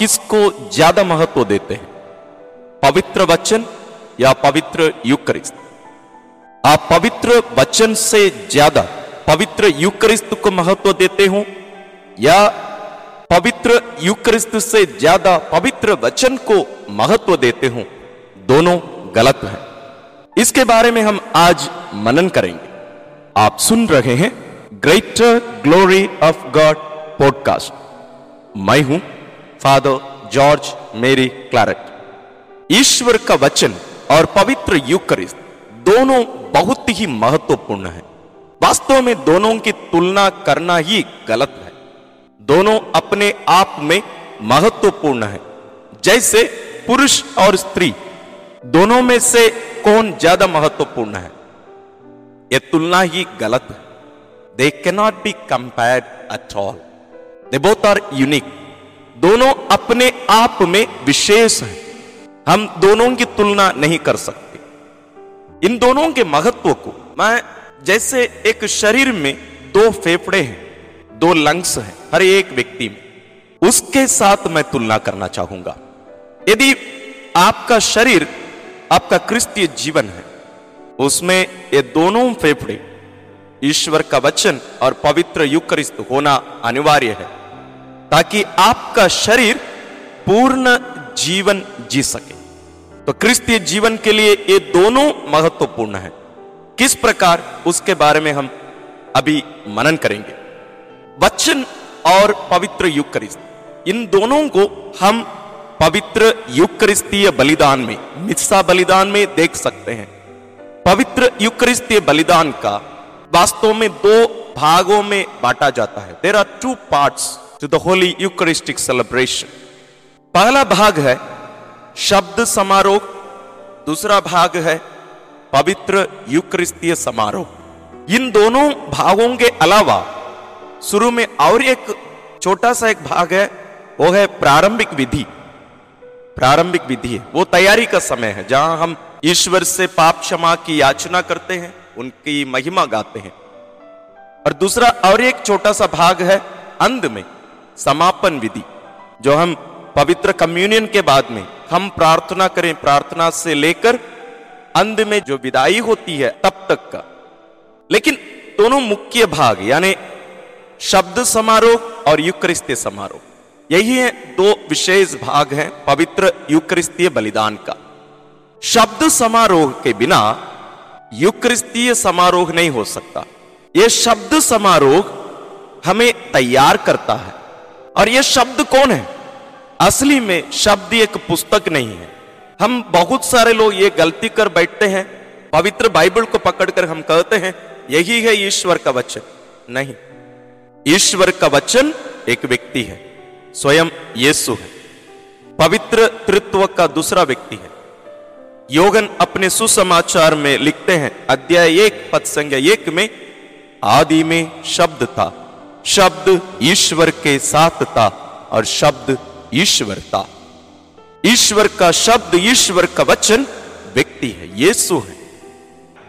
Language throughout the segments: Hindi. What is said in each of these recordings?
किसको ज़्यादा महत्व देते हैं? पवित्र वचन या पवित्र यूकरिस्त? आप पवित्र वचन से ज़्यादा पवित्र यूकरिस्त को महत्व देते हो या पवित्र यूकरिस्त से ज़्यादा पवित्र वचन को महत्व देते हो? दोनों गलत है। इसके बारे में हम आज मनन करेंगे। आप सुन रहे हैं greater glory of God podcast मैं हूँ फादर जॉर्ज मेरी क्लैरेट ईश्वर का वचन और पवित्र यूकरिस्त दोनों बहुत ही महत्वपूर्ण है। वास्तव में दोनों की तुलना करना ही गलत है। दोनों अपने आप में महत्वपूर्ण है। जैसे पुरुष और स्त्री, दोनों में से कौन ज़्यादा महत्वपूर्ण है? यह तुलना ही गलत है। They cannot be compared at all they both are unique दोनों अपने आप में विशेष हैं। हम दोनों की तुलना नहीं कर सकते। इन दोनों के महत्व को मैं जैसे एक शरीर में दो फेफड़े हैं, दो लंग्स हैं, हर एक व्यक्ति में, उसके साथ मैं तुलना करना चाहूँगा। यदि आपका शरीर, आपका क्रिस्तीय जीवन है, उसमें ये दोनों फेफड़े ईश्वर का वचन और पवित्र युक्रिस्त होना अनिवार्य है। ताकि आपका शरीर पूर्ण जीवन जी सके। तो क्रिस्तीय जीवन के लिए ये दोनों महत्वपूर्ण है। किस प्रकार उसके बारे में हम अभी मनन करेंगे। वचन और पवित्र युक्रिस्त, इन दोनों को हम पवित्र युक्रिस्तीय बलिदान में, मिस्सा बलिदान में देख सकते हैं। पवित्र युक्रिस्तीय बलिदान का वास्तव में दो भागों में बांटा जाता है। There are two parts to the holy eucharistic celebration पहला भाग है शब्द समारोह, दूसरा भाग है पवित्र युक्रिस्तीय समारोह। इन दोनों भागों के अलावा शुरू में और एक छोटा सा एक भाग है, वो है प्रारंभिक विधि। प्रारंभिक विधि है, वो तैयारी का समय है, जहाँ हम ईश्वर से पाप क्षमा की याचना करते हैं, उनकी महिमा गाते हैं। और दूसरा और एक छोटा सा भाग है, अंत में समापन विधि, जो हम पवित्र कम्युनियन के बाद में हम प्रार्थना करें, प्रार्थना से लेकर अंत में जो विदाई होती है, तब तक का। लेकिन दोनों मुख्य भाग, यानी शब्द समारोह और युक्रिस्तीय समारोह, यही है दो विशेष भाग हैं, पवित्र युक्रिस्तीय बलिदान का। शब्द समारोह के बिना युक्रिस्तीय समारोह नहीं हो सकता। यह शब्द समारोह हमें तैयार करता है। और यह शब्द कौन है? असली में शब्द एक पुस्तक नहीं है। हम बहुत सारे लोग ये गलती कर बैठते हैं, पवित्र बाइबल को पकड़कर हम कहते हैं, यही है ईश्वर का वचन। नहीं, ईश्वर का वचन एक व्यक्ति है, स्वयं यीशु है। पवित्र तृत्व का दूसरा व्यक्ति है। योगन अपने सुसमाचार में लिखते हैं, अध्याय एक, पद संज्ञा एक में, आदि में शब्द था। शब्द ईश्वर के साथ था और शब्द ईश्वर था। ईश्वर का शब्द, ईश्वर का वचन व्यक्ति है, यीशु है।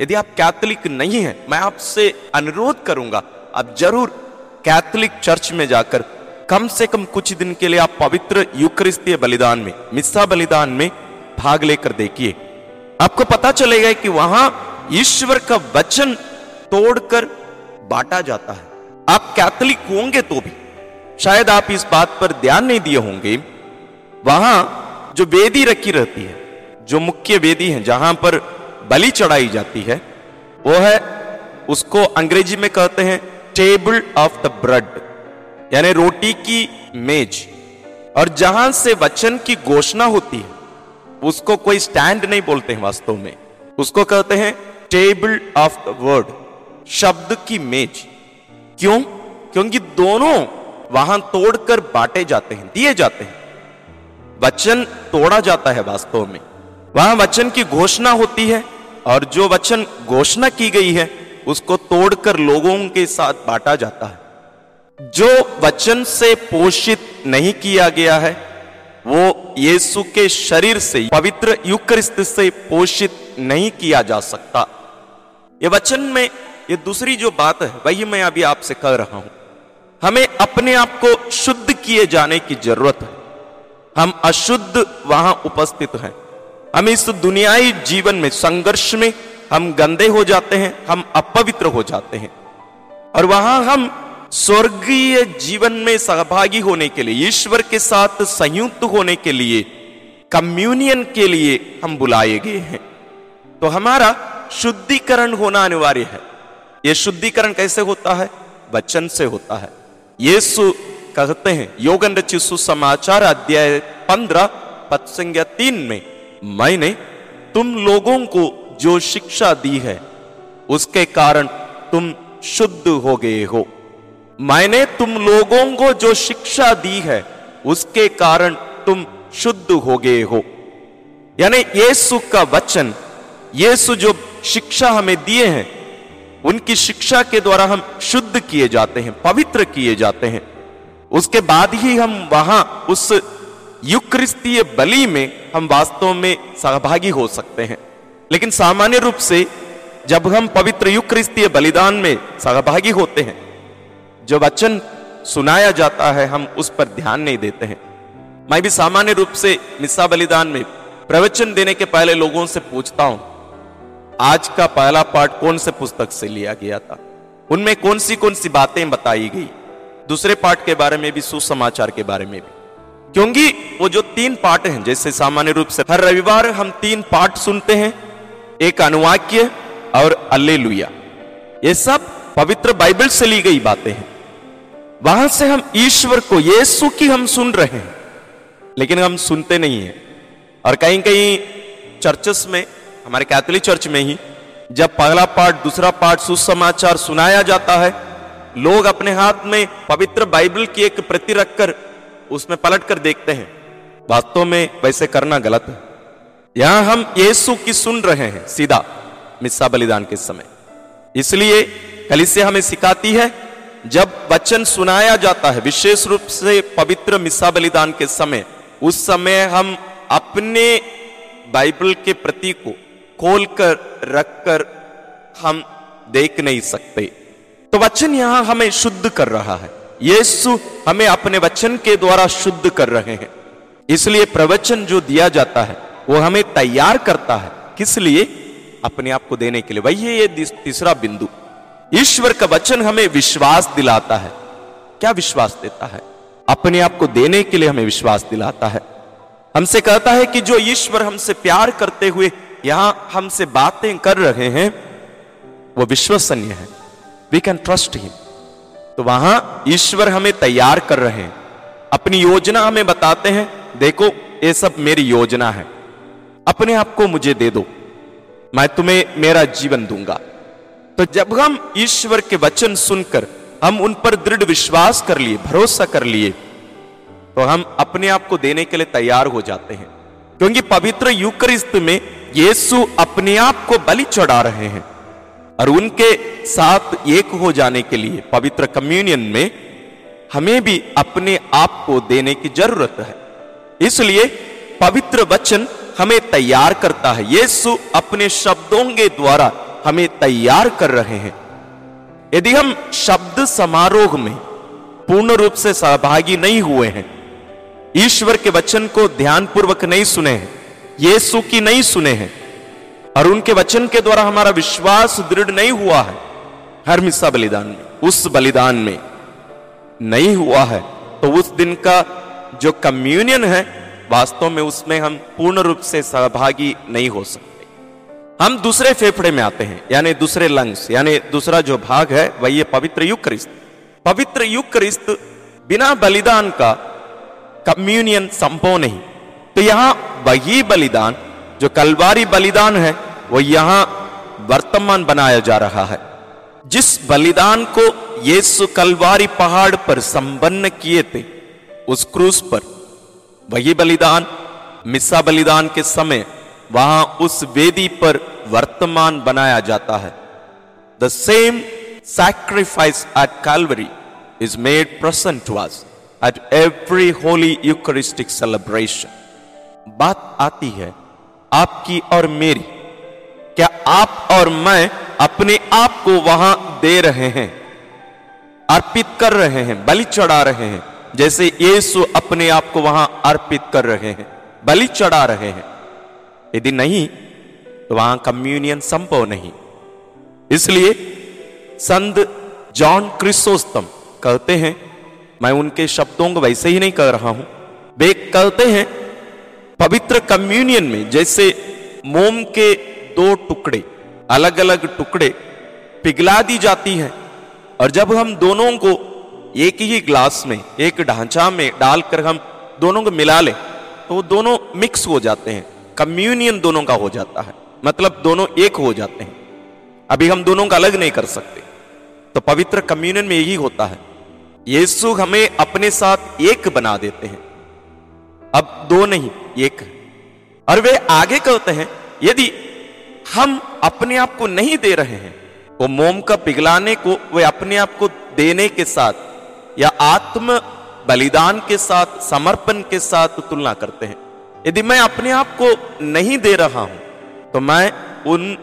यदि आप कैथोलिक नहीं है, मैं आपसे अनुरोध करूँगा, आप ज़रूर कैथोलिक चर्च में जाकर कम से कम कुछ दिन के लिए आप पवित्र युक्रिस्तीय बलिदान में, मिस्सा बलिदान में भाग लेकर देखिए। आपको पता चलेगा कि वहाँ ईश्वर का वचन तोड़कर बांटा जाता है। आप कैथलिक होंगे तो भी। शायद आप इस बात पर ध्यान नहीं दिए होंगे। वहाँ जो वेदी रखी रहती है, जो मुख्य वेदी है, जहाँ पर बलि चढ़ाई जाती है, वो है, उसको अंग्रेज़ी में कहते हैं, टेबल ऑफ़ द ब्रेड, यानी रोटी की मेज। और जहाँ से वचन की घोषणा होती है, उसको कोई स्टैंड नहीं बोलते हैं वास्तव में। उसको कहते हैं, टेबल ऑफ़ द वर्ड, शब्द की मेज। क्यों? क्योंकि दोनों वहाँ तोड़कर बांटे जाते हैं, दिए जाते हैं। वचन तोड़ा जाता है वास्तव में। वहाँ वचन की घोषणा होती है और जो वचन घोषणा की गई है, उसको तोड़कर लोगों के साथ बांटा जाता है। जो वचन से पोषित नहीं किया गया है, वो यीशु के शरीर से, पवित्र युक्रिस्त से पोषित नहीं किया जा सकता। ये वचन में ये दूसरी जो बात है, वही मैं अभी आपसे कह रहा हूँ। हमें अपने आप को शुद्ध किए जाने की ज़रूरत है। हम अशुद्ध वहाँ उपस्थित हैं। हम इस दुनियाई जीवन में, संघर्ष में, हम गंदे हो जाते हैं, हम अपवित्र हो जाते हैं। और वहाँ हम स्वर्गीय जीवन में सहभागी होने के लिए, ईश्वर के साथ संयुक्त होने के लिए, कम्युनियन के लिए हम बुलाए गए हैं। तो हमारा शुद्धिकरण होना अनिवार्य है। यह शुद्धिकरण कैसे होता है? वचन से होता है। यीशु कहते हैं योगन रचित सुसमाचार अध्याय पंद्रह पद संज्ञा तीन में, मैंने तुम लोगों को जो शिक्षा दी है, उसके कारण तुम शुद्ध हो गए हो। मैंने तुम लोगों को जो शिक्षा दी है, उसके कारण तुम शुद्ध हो गए हो। यानी यीशु का वचन, यीशु जो शिक्षा हमें दिए हैं उनकी शिक्षा के द्वारा हम शुद्ध किए जाते हैं, पवित्र किए जाते हैं। उसके बाद ही हम वहाँ उस युक्रिस्तीय बलि में हम वास्तव में सहभागी हो सकते हैं। लेकिन सामान्य रूप से जब हम पवित्र युक्रिस्तीय बलिदान में सहभागी होते हैं, जो वचन सुनाया जाता है, हम उस पर ध्यान नहीं देते हैं। मैं भी सामान्य रूप से मिस्सा बलिदान में प्रवचन देने के पहले लोगों से पूछता हूँ आज का पहला पाठ कौन से पुस्तक से लिया गया था? उनमें कौन सी कौन सी बातें बताई गई? दूसरे पाठ के बारे में भी, सुसमाचार के बारे में भी। क्योंकि वो जो तीन पाठ हैं, जैसे सामान्य रूप से हर रविवार हम तीन पाठ सुनते हैं, एक अनुवाक्य और अल्ले ये सब पवित्र बाइबल से ली गई बातें हैं। वहाँ से हम ईश्वर को यीशु की हम सुन रहे हैं, लेकिन हम सुनते नहीं हैं। और कहीं कहीं चर्चस में हमारे कैथोलिक चर्च में ही, जब पहला पाठ, दूसरा पाठ सुसमाचार सुनाया जाता है, लोग अपने हाथ में पवित्र बाइबल की एक प्रति रखकर उसमें पलट कर देखते हैं। वास्तव में वैसे करना गलत है। यहाँ हम यीशु की सुन रहे हैं, सीधा, मिस्सा बलिदान के समय। इसलिए कलिसे हमें सिखाती है, जब वचन सुनाया जाता है, विशेष रूप से पवित्र मिसा बलिदान के समय, उस समय हम अपने बाइबल के प्रति को खोलकर, रखकर हम देख नहीं सकते। तो वचन यहाँ हमें शुद्ध कर रहा है। यीशु हमें अपने वचन के द्वारा शुद्ध कर रहे हैं। इसलिए प्रवचन जो दिया जाता है, वो हमें तैयार करता है। किस लिए? अपने आप को देने के लिए। वही है ये तीसरा बिंदु। ईश्वर का वचन हमें विश्वास दिलाता है। क्या विश्वास देता है? अपने आप को देने के लिए हमें विश्वास दिलाता है। हमसे कहता है कि जो ईश्वर हमसे प्यार करते हुए यहाँ हमसे बातें कर रहे हैं, वो विश्वसनीय है। वी कैन ट्रस्ट हिम तो वहाँ ईश्वर हमें तैयार कर रहे हैं। अपनी योजना हमें बताते हैं, देखो, ये सब मेरी योजना है। अपने आप को मुझे दे दो। मैं तुम्हें मेरा जीवन दूँगा। तो जब हम ईश्वर के वचन सुनकर, हम उन पर दृढ़ विश्वास कर लिए, भरोसा कर लिए तो हम अपने आप को देने के लिए तैयार हो जाते हैं। क्योंकि पवित्र युक्रिस्त में यीशु अपने आप को बलि चढ़ा रहे हैं और उनके साथ एक हो जाने के लिए पवित्र कम्युनियन में हमें भी अपने आप को देने की ज़रूरत है। इसलिए पवित्र वचन हमें तैयार करता है। यीशु अपने शब्दों के द्वारा हमें तैयार कर रहे हैं। यदि हम शब्द समारोह में पूर्ण रूप से सहभागी नहीं हुए हैं, ईश्वर के वचन को ध्यानपूर्वक नहीं सुने हैं यीशु की नहीं सुने हैं और उनके वचन के द्वारा हमारा विश्वास दृढ़ नहीं हुआ है। हर मिस्सा बलिदान में, उस बलिदान में नहीं हुआ है। तो उस दिन का जो कम्युनियन है, वास्तव में उसमें हम पूर्ण रूप से सहभागी नहीं हो सकते। हम दूसरे फेफड़े में आते हैं, यानी दूसरे लंग्स यानी दूसरा जो भाग है, वही है पवित्र युग क्रिस्त। पवित्र युग क्रिस्त बिना बलिदान का कम्युनियन संभव नहीं। तो यहाँ वही बलिदान, जो कलवारी बलिदान है, वो यहाँ वर्तमान बनाया जा रहा है। जिस बलिदान को यीशु कलवारी पहाड़ पर संपन्न किए थे, उस क्रूस पर, वही बलिदान, मिस्सा बलिदान के समय, वहाँ उस वेदी पर वर्तमान बनाया जाता है। The same sacrifice at Calvary is made present to us at every holy eucharistic celebration बात आती है आपकी और मेरी। क्या आप और मैं अपने आप को वहाँ दे रहे हैं? अर्पित कर रहे हैं, बलि चढ़ा रहे हैं, जैसे यीशु अपने आप को वहाँ अर्पित कर रहे हैं, बलि चढ़ा रहे हैं। यदि नहीं तो वहाँ कम्युनियन संभव नहीं। इसलिए संत जॉन क्रिसोस्तम कहते हैं, मैं उनके शब्दों को वैसे ही नहीं कह रहा हूँ। वे कहते हैं पवित्र कम्युनियन में जैसे मोम के दो टुकड़े अलग अलग टुकड़े पिघला दी जाती हैं और जब हम दोनों को एक ही ग्लास में, एक ढांचा में डालकर हम दोनों को मिला लें तो दोनों मिक्स हो जाते हैं। कम्युनियन दोनों का हो जाता है। मतलब दोनों एक हो जाते हैं। अभी हम दोनों का अलग नहीं कर सकते। तो पवित्र कम्युनियन में यही होता है। यीशु हमें अपने साथ एक बना देते हैं। अब दो नहीं, एक। और वे आगे कहते हैं, यदि हम अपने आप को नहीं दे रहे हैं, वो मोम का पिघलाने को, वे अपने आप को देने के साथ या आत्म बलिदान के साथ, समर्पण के साथ तुलना करते हैं। यदि मैं अपने आप को नहीं दे रहा हूँ तो मैं उन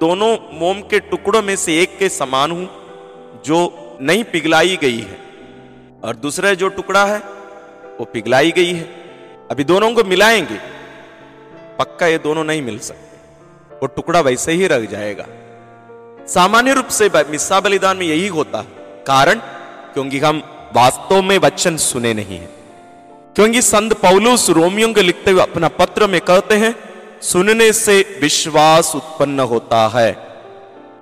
दोनों मोम के टुकड़ों में से एक के समान हूँ, जो नहीं पिघलाई गई है। और दूसरा जो टुकड़ा है, वो पिघलाई गई है। अभी दोनों को मिलाएँगे। पक्का ये दोनों नहीं मिल सकते। वो टुकड़ा वैसे ही रह जाएगा। सामान्य रूप से मिस्सा बलिदान में यही होता है। कारण? क्योंकि हम वास्तव में वचन सुने नहीं है। क्योंकि संत पौलुस रोमियो के लिखते हुए अपना पत्र में कहते हैं, सुनने से विश्वास उत्पन्न होता है।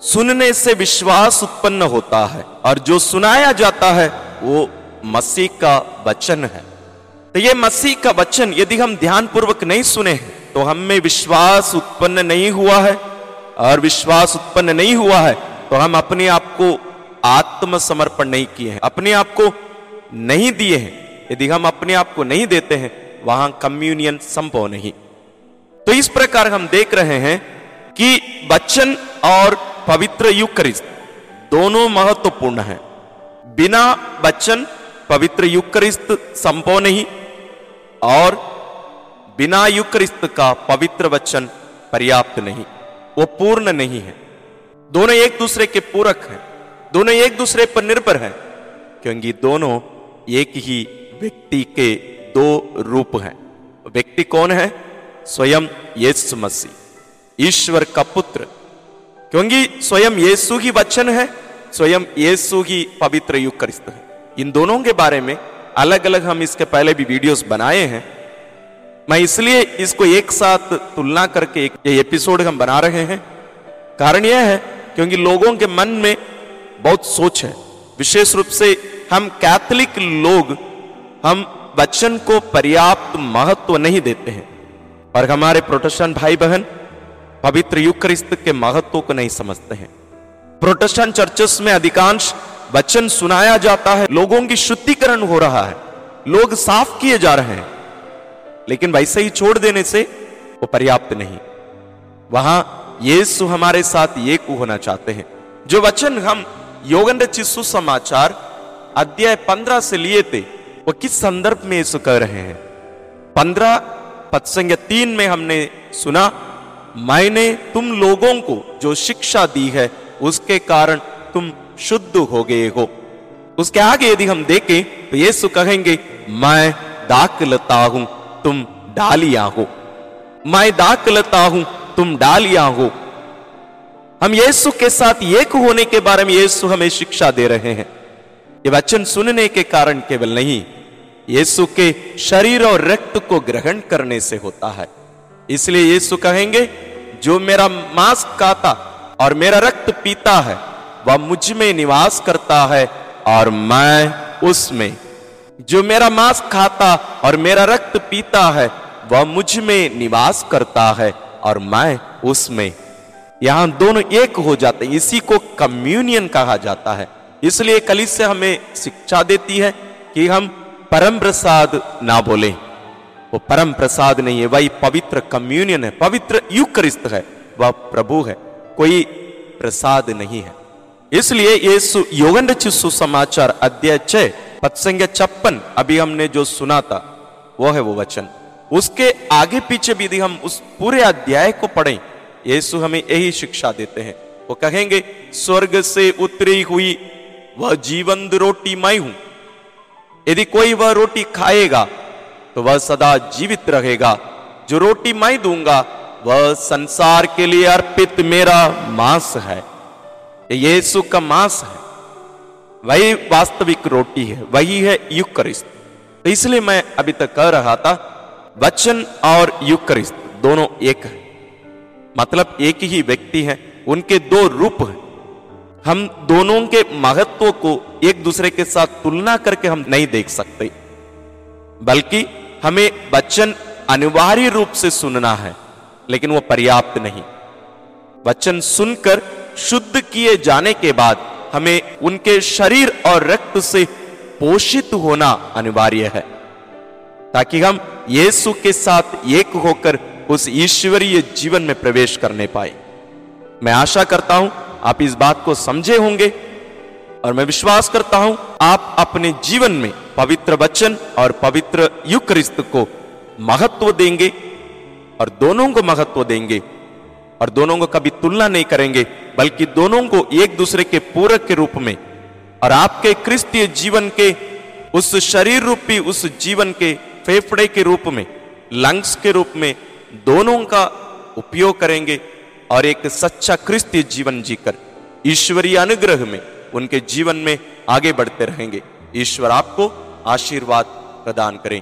सुनने से विश्वास उत्पन्न होता है। और जो सुनाया जाता है, वो मसीह का वचन है। तो ये मसीह का वचन यदि हम ध्यान पूर्वक नहीं सुने तो हम में विश्वास उत्पन्न नहीं हुआ है। और विश्वास उत्पन्न नहीं हुआ है तो हम अपने आप को आत्मसमर्पण नहीं किए हैं। अपने आप को नहीं दिए हैं। यदि हम अपने आप को नहीं देते हैं, वहाँ कम्युनियन संभव नहीं। तो इस प्रकार हम देख रहे हैं कि बच्चन और पवित्र युक्रिस्त दोनों महत्वपूर्ण हैं। बिना बच्चन पवित्र युक्रिस्त संभव नहीं और बिना युक्रिस्त का पवित्र वचन पर्याप्त नहीं, वो पूर्ण नहीं है। दोनों एक दूसरे के पूरक हैं, दोनों एक दूसरे पर निर्भर हैं, क्योंकि दोनों एक ही व्यक्ति के दो रूप हैं। व्यक्ति कौन है? स्वयं यीशु मसीह, ईश्वर का पुत्र। क्योंकि स्वयं यीशु ही वचन है, स्वयं यीशु ही पवित्र युग है। इन दोनों के बारे में अलग अलग हम इसके पहले भी वीडियोस बनाए हैं। मैं इसलिए इसको एक साथ तुलना करके एक ये एपिसोड हम बना रहे हैं। कारण यह है क्योंकि लोगों के मन में बहुत सोच है। विशेष रूप से हम कैथलिक लोग, हम वचन को पर्याप्त महत्व नहीं देते हैं। और हमारे प्रोटेस्टेंट भाई बहन पवित्र युक्रिस्त के महत्व को नहीं समझते हैं। प्रोटेस्टेंट चर्चेस में अधिकांश वचन सुनाया जाता है, लोगों की शुद्धिकरण हो रहा है, लोग साफ़ किए जा रहे हैं, लेकिन वैसे ही छोड़ देने से वो पर्याप्त नहीं। वहाँ यीशु हमारे साथ एक होना चाहते हैं, जो वचन हम योगन चिस्सु समाचार अध्याय पंद्रह से लिए थे, वो किस संदर्भ में यीशु कह रहे हैं? पंद्रह पत्संग तीन में हमने सुना, मैंने तुम लोगों को जो शिक्षा दी है, उसके कारण तुम शुद्ध हो गए हो उसके आगे यदि हम देखें तो यीशु कहेंगे मैं दाखलता हूँ तुम डालिया हो मैं दाखलता हूँ तुम डालिया हो हम यीशु के साथ एक होने के बारे में यीशु हमें शिक्षा दे रहे हैं ये वचन सुनने के कारण केवल नहीं यीशु के शरीर और रक्त को ग्रहण करने से होता है इसलिए यीशु कहेंगे जो मेरा मांस खाता और मेरा रक्त पीता है वह मुझमें निवास करता है और मैं उसमें। जो मेरा मांस खाता और मेरा रक्त पीता है, वह मुझमें निवास करता है और मैं उसमें। यहाँ दोनों एक हो जाते हैं, इसी को कम्युनियन कहा जाता है। इसलिए कलिस से हमें शिक्षा देती है कि हम परम प्रसाद ना बोले। वो परम प्रसाद नहीं है, वही पवित्र कम्युनियन है, पवित्र युक्रिस्त है, वह प्रभु है, कोई प्रसाद नहीं है। इसलिए ये योगन सुसमाचार अध्याय छह पत्संग छप्पन, अभी हमने जो सुना था, वो है वो वचन। उसके आगे पीछे भी हम उस पूरे अध्याय को पढ़ें यीशु हमें यही शिक्षा देते हैं। वो कहेंगे, स्वर्ग से उतरी हुई, वह जीवंत रोटी मैं हूँ। यदि कोई वह रोटी खाएगा तो वह सदा जीवित रहेगा। जो रोटी मैं दूँगा, वह संसार के लिए अर्पित मेरा मांस है। ये का मांस है। वही वास्तविक रोटी है, वही है युक्रिस्त। तो इसलिए मैं अभी तक कह रहा था, वचन और युक्रिस्त दोनों एक है। मतलब एक ही व्यक्ति है, उनके दो रूप हैं। हम दोनों के महत्व को एक दूसरे के साथ तुलना करके हम नहीं देख सकते। बल्कि हमें वचन अनिवार्य रूप से सुनना है, लेकिन वो पर्याप्त नहीं। वचन सुनकर शुद्ध किए जाने के बाद हमें उनके शरीर और रक्त से पोषित होना अनिवार्य है, ताकि हम यीशु के साथ एक होकर उस ईश्वरीय जीवन में प्रवेश करने पाए। मैं आशा करता हूँ आप इस बात को समझे होंगे और मैं विश्वास करता हूँ आप अपने जीवन में पवित्र वचन और पवित्र युक्रिस्त को महत्व देंगे और दोनों को महत्व देंगे और दोनों को कभी तुलना नहीं करेंगे। बल्कि दोनों को एक दूसरे के पूरक के रूप में और आपके क्रिस्तीय जीवन के, उस शरीर रूपी उस जीवन के फेफड़े के रूप में, लंग्स के रूप में दोनों का उपयोग करेंगे और एक सच्चा क्रिस्तीय जीवन जीकर ईश्वरीय अनुग्रह में उनके जीवन में आगे बढ़ते रहेंगे। ईश्वर आपको आशीर्वाद प्रदान करें।